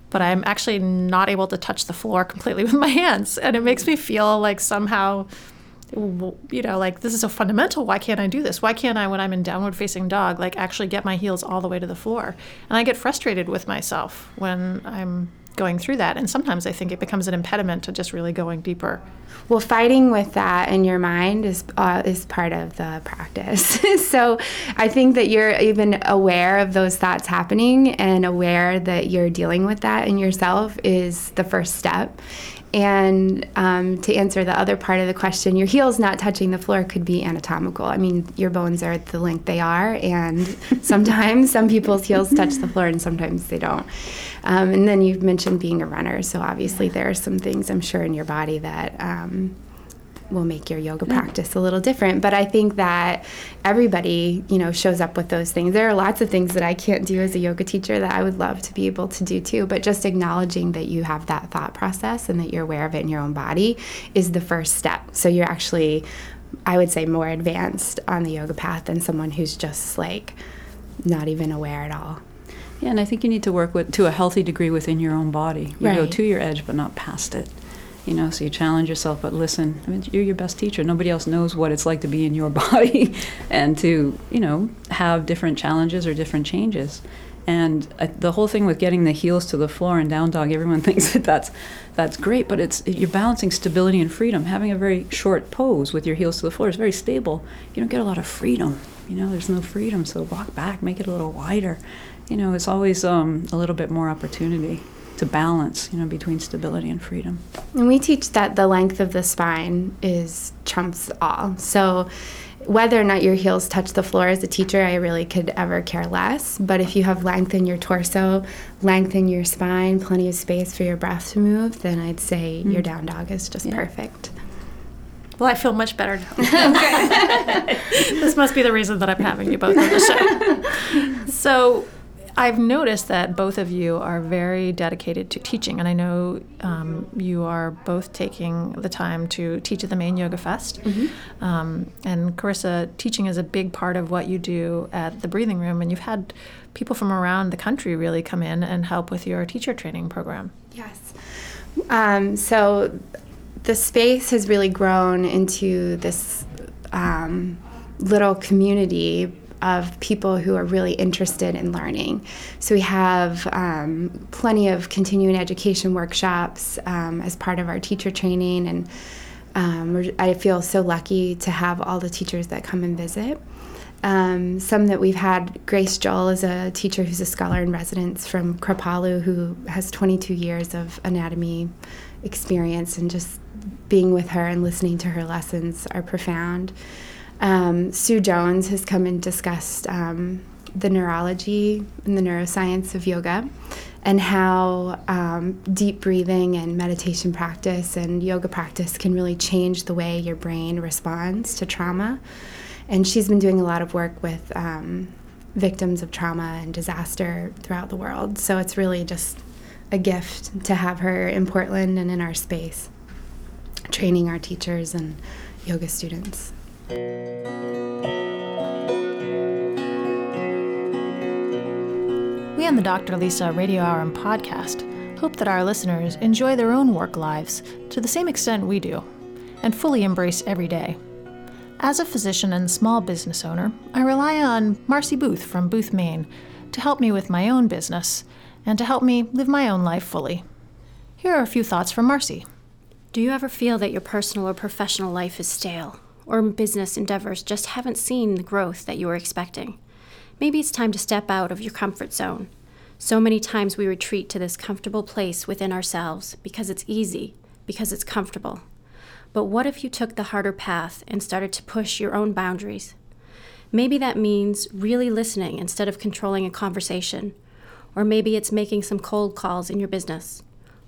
But I'm actually not able to touch the floor completely with my hands. And it makes me feel like somehow, you know, like this is so fundamental. Why can't I do this? Why can't I, when I'm in downward facing dog, like actually get my heels all the way to the floor? And I get frustrated with myself when I'm going through that. And sometimes I think it becomes an impediment to just really going deeper. Well, fighting with that in your mind is uh, is part of the practice. so, I think that you're even aware of those thoughts happening and aware that you're dealing with that in yourself is the first step. And um, to answer the other part of the question, your heels not touching the floor could be anatomical. I mean, your bones are the length they are, and sometimes some people's heels touch the floor and sometimes they don't. Um, and then you've mentioned being a runner, so obviously there are some things I'm sure in your body that. Um, will make your yoga practice a little different. But I think that everybody, you know, shows up with those things. There are lots of things that I can't do as a yoga teacher that I would love to be able to do too. But just acknowledging that you have that thought process and that you're aware of it in your own body is the first step. So you're actually, I would say, more advanced on the yoga path than someone who's just like not even aware at all. Yeah, and I think you need to work with to a healthy degree within your own body. You right. go to your edge, but not past it you know so you challenge yourself but listen I mean, you're your best teacher. Nobody else knows what it's like to be in your body and to you know have different challenges or different changes. And uh, the whole thing with getting the heels to the floor and down dog everyone thinks that that's that's great but it's you're balancing stability and freedom. Having a very short pose with your heels to the floor is very stable. You don't get a lot of freedom you know there's no freedom so walk back make it a little wider. You know it's always um, a little bit more opportunity to balance, you know, between stability and freedom. And we teach that the length of the spine is trumps all. So whether or not your heels touch the floor as a teacher, I really could ever care less. But if you have length in your torso, length in your spine, plenty of space for your breath to move, then I'd say mm-hmm. your down dog is just yeah. perfect. Well, I feel much better now. this must be the reason that I'm having you both on the show. So, I've noticed that both of you are very dedicated to teaching, and I know um, you are both taking the time to teach at the Maine Yoga Fest. Mm-hmm. Um, and Carissa, teaching is a big part of what you do at the Breathing Room, and you've had people from around the country really come in and help with your teacher training program. Yes. Um, so the space has really grown into this um, little community of people who are really interested in learning. So we have um, plenty of continuing education workshops um, as part of our teacher training, and um, I feel so lucky to have all the teachers that come and visit. Um, some that we've had, Grace Jull is a teacher who's a scholar in residence from Kripalu who has 22 years of anatomy experience, and just being with her and listening to her lessons are profound. Um, Sue Jones has come and discussed um, the neurology and the neuroscience of yoga and how um, deep breathing and meditation practice and yoga practice can really change the way your brain responds to trauma. And she's been doing a lot of work with um, victims of trauma and disaster throughout the world. So it's really just a gift to have her in Portland and in our space, training our teachers and yoga students. We on the Dr. Lisa Radio Hour and podcast hope that our listeners enjoy their own work lives to the same extent we do and fully embrace every day. As a physician and small business owner, I rely on Marcy Booth from Booth, Maine to help me with my own business and to help me live my own life fully. Here are a few thoughts from Marcy. Do you ever feel that your personal or professional life is stale? Or business endeavors just haven't seen the growth that you were expecting. Maybe it's time to step out of your comfort zone. So many times we retreat to this comfortable place within ourselves because it's easy, because it's comfortable. But what if you took the harder path and started to push your own boundaries? Maybe that means really listening instead of controlling a conversation. Or maybe it's making some cold calls in your business.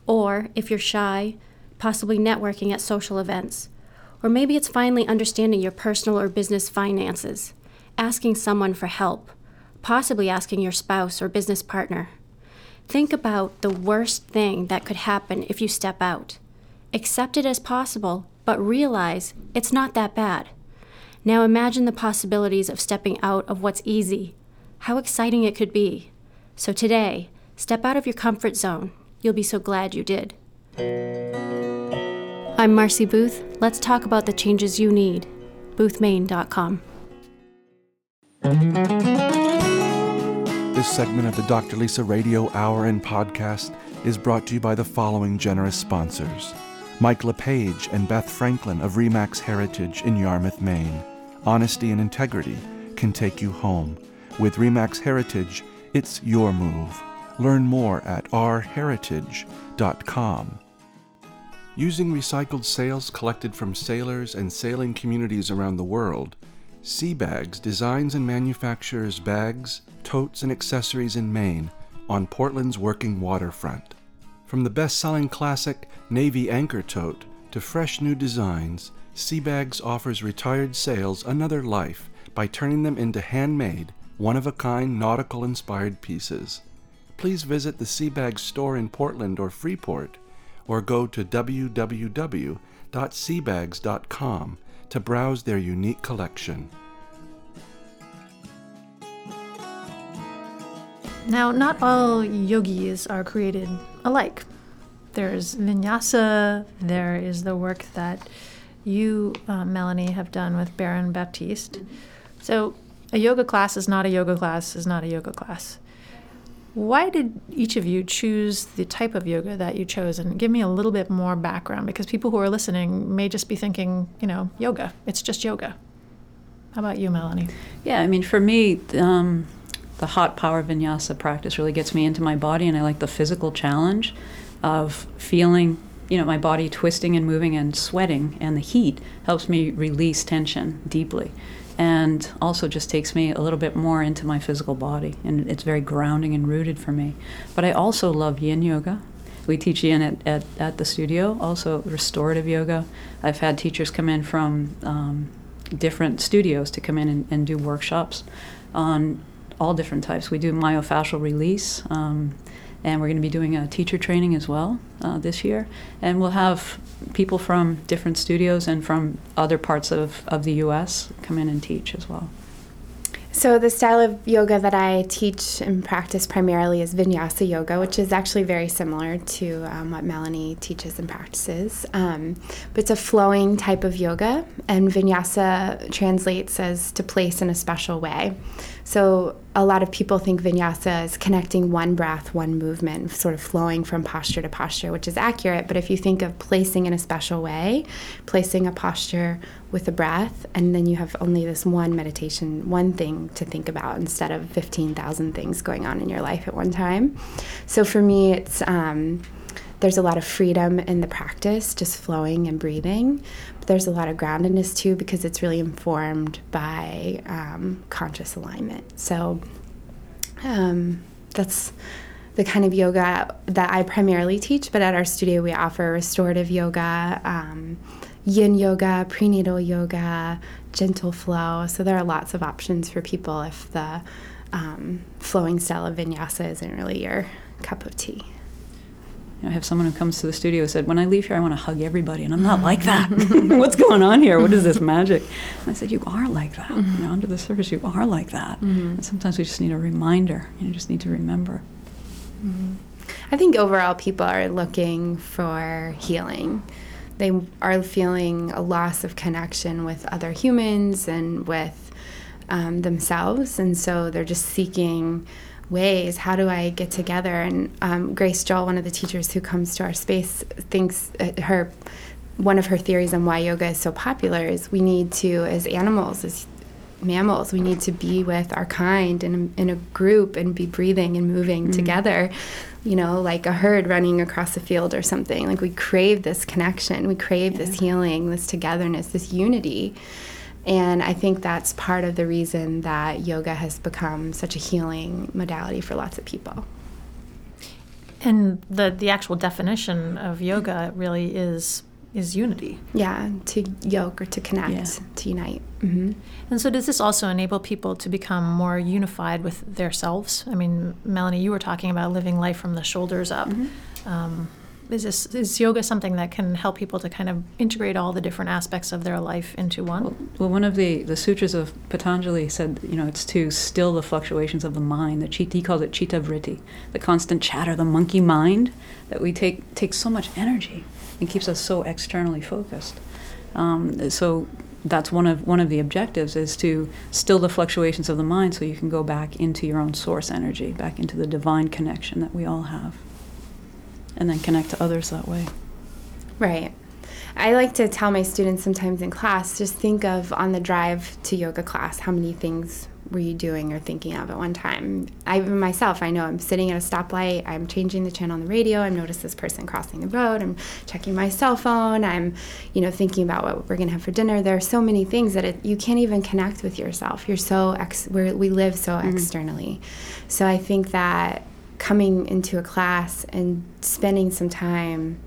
Or if you're shy, possibly networking at social events or maybe it's finally understanding your personal or business finances, asking someone for help, possibly asking your spouse or business partner. Think about the worst thing that could happen if you step out. Accept it as possible, but realize it's not that bad. Now imagine the possibilities of stepping out of what's easy, how exciting it could be. So today, step out of your comfort zone. You'll be so glad you did. I'm Marcy Booth. Let's talk about the changes you need. boothmaine.com. This segment of the Dr. Lisa Radio Hour and Podcast is brought to you by the following generous sponsors Mike LePage and Beth Franklin of Remax Heritage in Yarmouth, Maine. Honesty and integrity can take you home. With Remax Heritage, it's your move. Learn more at rheritage.com. Using recycled sails collected from sailors and sailing communities around the world, Seabags designs and manufactures bags, totes, and accessories in Maine on Portland's working waterfront. From the best selling classic Navy Anchor Tote to fresh new designs, Seabags offers retired sails another life by turning them into handmade, one of a kind nautical inspired pieces. Please visit the Seabags store in Portland or Freeport or go to www.seabags.com to browse their unique collection. Now, not all yogis are created alike. There's vinyasa, there is the work that you, uh, Melanie, have done with Baron Baptiste. So, a yoga class is not a yoga class, is not a yoga class. Why did each of you choose the type of yoga that you chose? And give me a little bit more background because people who are listening may just be thinking, you know, yoga. It's just yoga. How about you, Melanie? Yeah, I mean, for me, um, the hot power vinyasa practice really gets me into my body, and I like the physical challenge of feeling, you know, my body twisting and moving and sweating, and the heat helps me release tension deeply and also just takes me a little bit more into my physical body and it's very grounding and rooted for me. But i also love yin yoga. We teach yin at, at, at the studio also restorative yoga. I've had teachers come in from um, different studios to come in and, and, do workshops on all different types. We do myofascial release um, and we're going to be doing a teacher training as well uh, this year. And we'll have people from different studios and from other parts of, of the U.S. come in and teach as well. So, the style of yoga that I teach and practice primarily is vinyasa yoga, which is actually very similar to um, what Melanie teaches and practices. Um, but it's a flowing type of yoga, and vinyasa translates as to place in a special way. So a lot of people think vinyasa is connecting one breath, one movement, sort of flowing from posture to posture, which is accurate. But if you think of placing in a special way, placing a posture with a breath, and then you have only this one meditation, one thing to think about instead of 15,000 things going on in your life at one time. So for me, it's. Um, there's a lot of freedom in the practice, just flowing and breathing. But there's a lot of groundedness too because it's really informed by um, conscious alignment. So um, that's the kind of yoga that I primarily teach. But at our studio, we offer restorative yoga, um, yin yoga, prenatal yoga, gentle flow. So there are lots of options for people if the um, flowing style of vinyasa isn't really your cup of tea. I have someone who comes to the studio said, "When I leave here, I want to hug everybody," and I'm not like that. What's going on here? What is this magic? And I said, "You are like that. Mm-hmm. You know, under the surface, you are like that. Mm-hmm. And sometimes we just need a reminder. You just need to remember." Mm-hmm. I think overall, people are looking for healing. They are feeling a loss of connection with other humans and with um, themselves, and so they're just seeking ways how do i get together and um, grace jull one of the teachers who comes to our space thinks uh, her one of her theories on why yoga is so popular is we need to as animals as mammals we need to be with our kind in a, in a group and be breathing and moving mm-hmm. together you know like a herd running across a field or something like we crave this connection we crave yeah. this healing this togetherness this unity and I think that's part of the reason that yoga has become such a healing modality for lots of people. And the the actual definition of yoga really is is unity. Yeah, to yoke or to connect, yeah. to unite. Mm-hmm. And so, does this also enable people to become more unified with themselves? I mean, Melanie, you were talking about living life from the shoulders up. Mm-hmm. Um, is this is yoga something that can help people to kind of integrate all the different aspects of their life into one? Well, well, one of the, the sutras of Patanjali said, you know, it's to still the fluctuations of the mind. The chitta, he called it chitta vritti, the constant chatter, the monkey mind that we take takes so much energy and keeps us so externally focused. Um, so that's one of one of the objectives is to still the fluctuations of the mind, so you can go back into your own source energy, back into the divine connection that we all have and then connect to others that way. Right. I like to tell my students sometimes in class just think of on the drive to yoga class how many things were you doing or thinking of at one time. I myself, I know I'm sitting at a stoplight, I'm changing the channel on the radio, I notice this person crossing the road, I'm checking my cell phone, I'm, you know, thinking about what we're gonna have for dinner. There are so many things that it, you can't even connect with yourself. You're so ex, we live so mm-hmm. externally. So I think that coming into a class and spending some time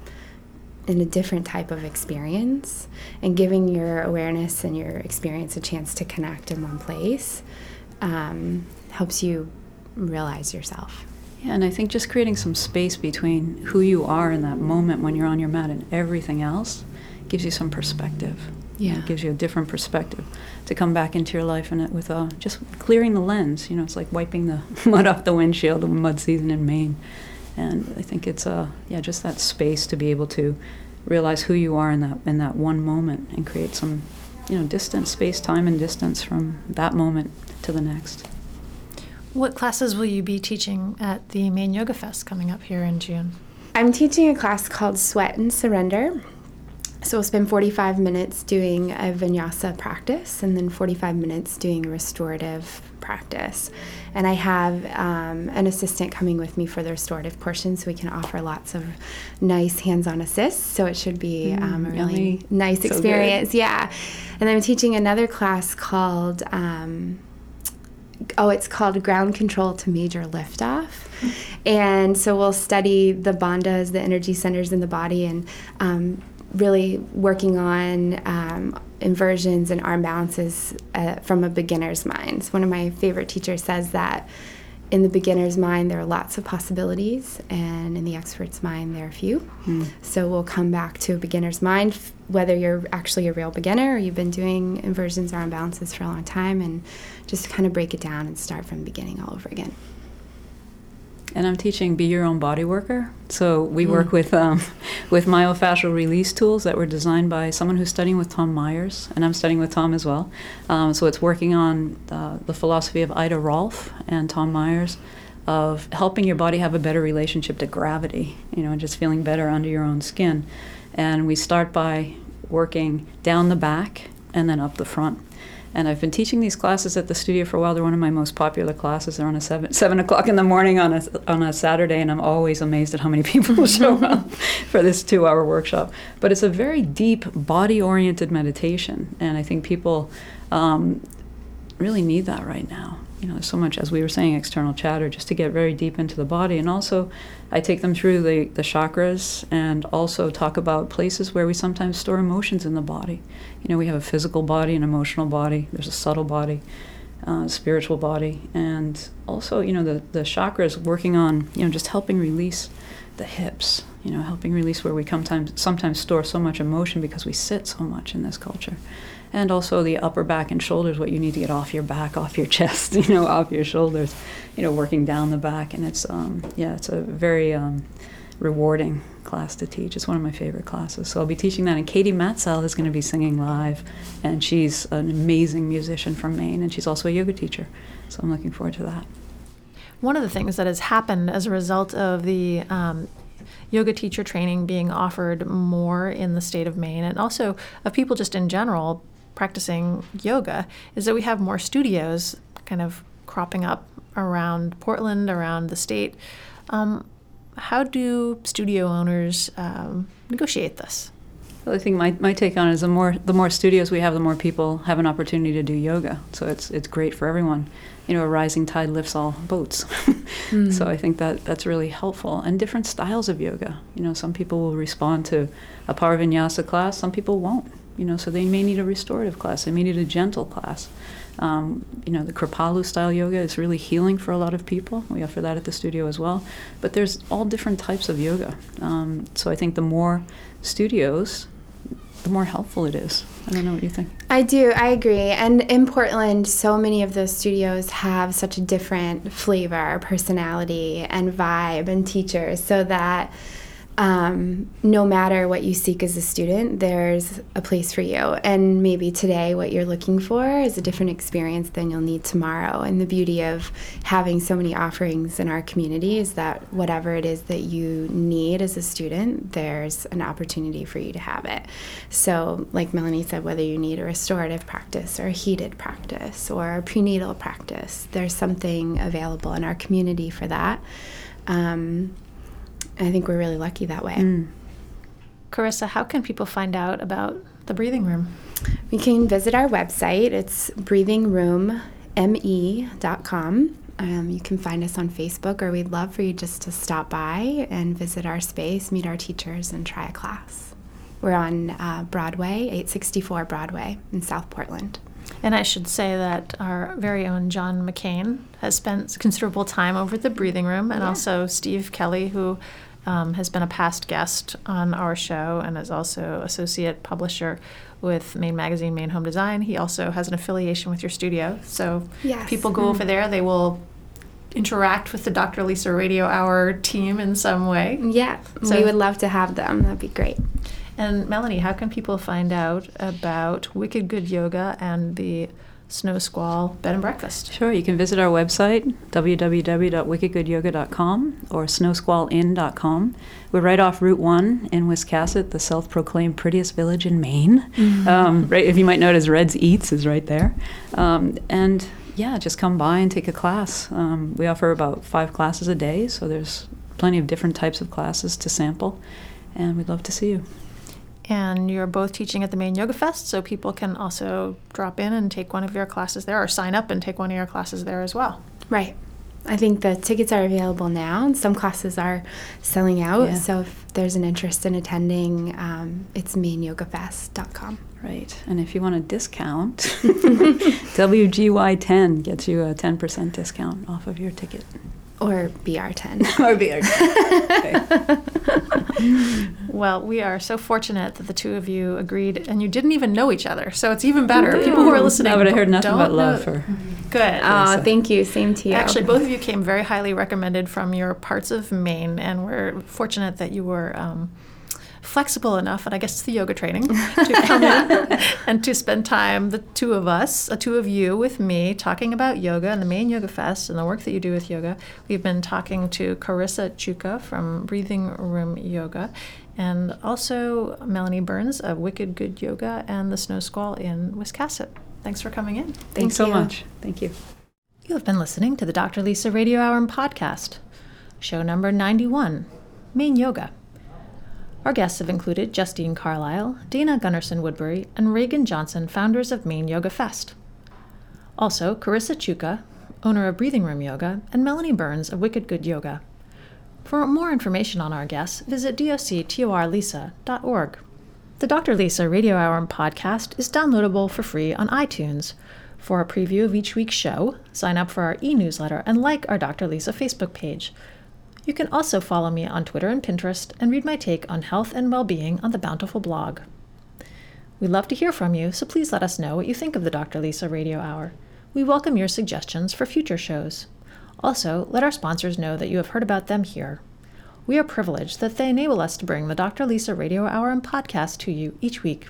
in a different type of experience and giving your awareness and your experience a chance to connect in one place um, helps you realize yourself. Yeah, and I think just creating some space between who you are in that moment when you're on your mat and everything else gives you some perspective. Yeah. It gives you a different perspective to come back into your life and it with a, just clearing the lens. You know, it's like wiping the mud off the windshield, the mud season in Maine. And I think it's a yeah, just that space to be able to realize who you are in that in that one moment and create some, you know, distance, space, time and distance from that moment to the next. What classes will you be teaching at the Maine Yoga Fest coming up here in June? I'm teaching a class called Sweat and Surrender. So we'll spend 45 minutes doing a vinyasa practice and then 45 minutes doing a restorative practice. And I have um, an assistant coming with me for the restorative portion so we can offer lots of nice hands on assists. So it should be mm, um, a really yummy. nice so experience. Good. Yeah. And I'm teaching another class called. Um, oh, it's called Ground Control to Major Liftoff. and so we'll study the bandhas, the energy centers in the body, and um, really working on um, inversions and arm balances uh, from a beginner's mind. One of my favorite teachers says that in the beginner's mind, there are lots of possibilities, and in the expert's mind, there are few. Mm. So we'll come back to a beginner's mind, whether you're actually a real beginner or you've been doing inversions or arm balances for a long time, and just kind of break it down and start from the beginning all over again and I'm teaching Be Your Own Body Worker. So we mm. work with um, with myofascial release tools that were designed by someone who's studying with Tom Myers, and I'm studying with Tom as well. Um, so it's working on uh, the philosophy of Ida Rolf and Tom Myers of helping your body have a better relationship to gravity, you know, and just feeling better under your own skin. And we start by working down the back and then up the front. And I've been teaching these classes at the studio for a while. They're one of my most popular classes. They're on a seven seven o'clock in the morning on a on a Saturday, and I'm always amazed at how many people show up for this two hour workshop. But it's a very deep body oriented meditation, and I think people um, really need that right now you know, so much, as we were saying, external chatter, just to get very deep into the body. And also, I take them through the, the chakras and also talk about places where we sometimes store emotions in the body. You know, we have a physical body, an emotional body, there's a subtle body, uh, spiritual body. And also, you know, the, the chakras working on, you know, just helping release the hips, you know, helping release where we sometimes, sometimes store so much emotion because we sit so much in this culture and also the upper back and shoulders what you need to get off your back off your chest you know off your shoulders you know working down the back. And it's um, yeah it's a very um, rewarding class to teach. It's one of my favorite classes. So i'll be teaching that. And katie matzell is going to be singing live. And she's an amazing musician from maine. And she's also a yoga teacher. So i'm looking forward to that. One of the things that has happened as a result of the um, yoga teacher training being offered more in the state of Maine and also of people just in general practicing yoga is that we have more studios kind of cropping up around Portland, around the state. Um, how do studio owners um, negotiate this? Well, I think my, my take on it is the more the more studios we have, the more people have an opportunity to do yoga. So it's it's great for everyone. You know, a rising tide lifts all boats. mm. So I think that that's really helpful. And different styles of yoga. You know, some people will respond to a power vinyasa class, some people won't you know, so they may need a restorative class, they may need a gentle class. Um, you know, the Kripalu style yoga is really healing for a lot of people. We offer that at the studio as well. But there's all different types of yoga. Um, so I think the more studios, the more helpful it is. I don't know what you think. I do. I agree. And in Portland, so many of those studios have such a different flavor, personality, and vibe and teachers so that um, no matter what you seek as a student, there's a place for you. And maybe today, what you're looking for is a different experience than you'll need tomorrow. And the beauty of having so many offerings in our community is that whatever it is that you need as a student, there's an opportunity for you to have it. So, like Melanie said, whether you need a restorative practice or a heated practice or a prenatal practice, there's something available in our community for that. Um, I think we're really lucky that way. Mm. Carissa, how can people find out about the breathing room? We can visit our website. It's breathingroomme.com. Um, you can find us on Facebook, or we'd love for you just to stop by and visit our space, meet our teachers, and try a class. We're on uh, Broadway, 864 Broadway in South Portland. And I should say that our very own John McCain has spent considerable time over at the breathing room, and yeah. also Steve Kelly, who um, has been a past guest on our show and is also associate publisher with Maine Magazine, Maine Home Design. He also has an affiliation with your studio. So yes. people go mm-hmm. over there, they will interact with the Dr. Lisa Radio Hour team in some way. Yeah, so we would love to have them. That'd be great. And Melanie, how can people find out about Wicked Good Yoga and the Snow Squall Bed and Breakfast? Sure, you can visit our website, www.wickedgoodyoga.com or snowsquallinn.com. We're right off Route 1 in Wiscasset, the self proclaimed prettiest village in Maine. Mm-hmm. Um, right, if you might notice, Red's Eats is right there. Um, and yeah, just come by and take a class. Um, we offer about five classes a day, so there's plenty of different types of classes to sample, and we'd love to see you and you're both teaching at the Maine Yoga Fest, so people can also drop in and take one of your classes there or sign up and take one of your classes there as well. Right. I think the tickets are available now, and some classes are selling out. Yeah. So if there's an interest in attending, um, it's maineyogafest.com. Right. And if you want a discount, WGY10 gets you a 10% discount off of your ticket. Or BR10. or BR10. well, we are so fortunate that the two of you agreed, and you didn't even know each other, so it's even better. People who are listening, no, but I heard nothing about love for. Good. Oh, thank you. Same to you. Actually, both of you came very highly recommended from your parts of Maine, and we're fortunate that you were. Um, flexible enough, and I guess it's the yoga training, to come in and to spend time, the two of us, the two of you with me, talking about yoga and the Maine Yoga Fest and the work that you do with yoga. We've been talking to Carissa Chuka from Breathing Room Yoga, and also Melanie Burns of Wicked Good Yoga and the Snow Squall in Wiscasset. Thanks for coming in. Thanks Thank so you. much. Thank you. You have been listening to the Dr. Lisa Radio Hour and Podcast, show number 91, Maine Yoga. Our guests have included Justine Carlisle, Dana Gunnarsson Woodbury, and Reagan Johnson, founders of Maine Yoga Fest. Also, Carissa Chuka, owner of Breathing Room Yoga, and Melanie Burns of Wicked Good Yoga. For more information on our guests, visit doctorlisa.org. The Dr. Lisa Radio Hour podcast is downloadable for free on iTunes. For a preview of each week's show, sign up for our e newsletter and like our Dr. Lisa Facebook page. You can also follow me on Twitter and Pinterest and read my take on health and well being on the Bountiful blog. We'd love to hear from you, so please let us know what you think of the Dr. Lisa Radio Hour. We welcome your suggestions for future shows. Also, let our sponsors know that you have heard about them here. We are privileged that they enable us to bring the Dr. Lisa Radio Hour and podcast to you each week.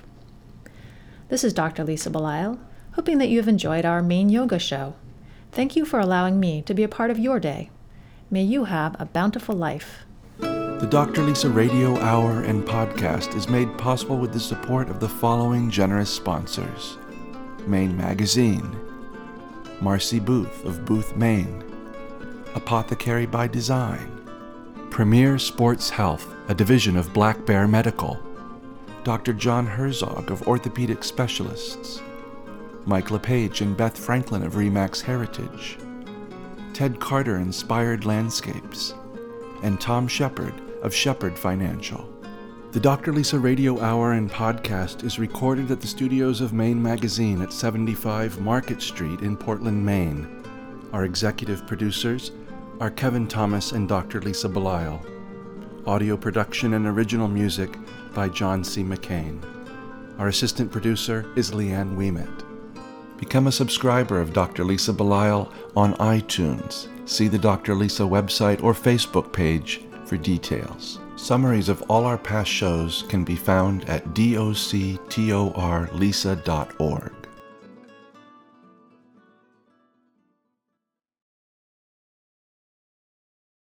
This is Dr. Lisa Belisle, hoping that you have enjoyed our Maine yoga show. Thank you for allowing me to be a part of your day. May you have a bountiful life. The Dr. Lisa Radio Hour and podcast is made possible with the support of the following generous sponsors Maine Magazine, Marcy Booth of Booth, Maine, Apothecary by Design, Premier Sports Health, a division of Black Bear Medical, Dr. John Herzog of Orthopedic Specialists, Mike LePage and Beth Franklin of Remax Heritage. Ted Carter Inspired Landscapes, and Tom Shepard of Shepard Financial. The Dr. Lisa Radio Hour and podcast is recorded at the studios of Maine Magazine at 75 Market Street in Portland, Maine. Our executive producers are Kevin Thomas and Dr. Lisa Belisle. Audio production and original music by John C. McCain. Our assistant producer is Leanne Weimet. Become a subscriber of Dr. Lisa Belisle on iTunes. See the Dr. Lisa website or Facebook page for details. Summaries of all our past shows can be found at doctorlisa.org.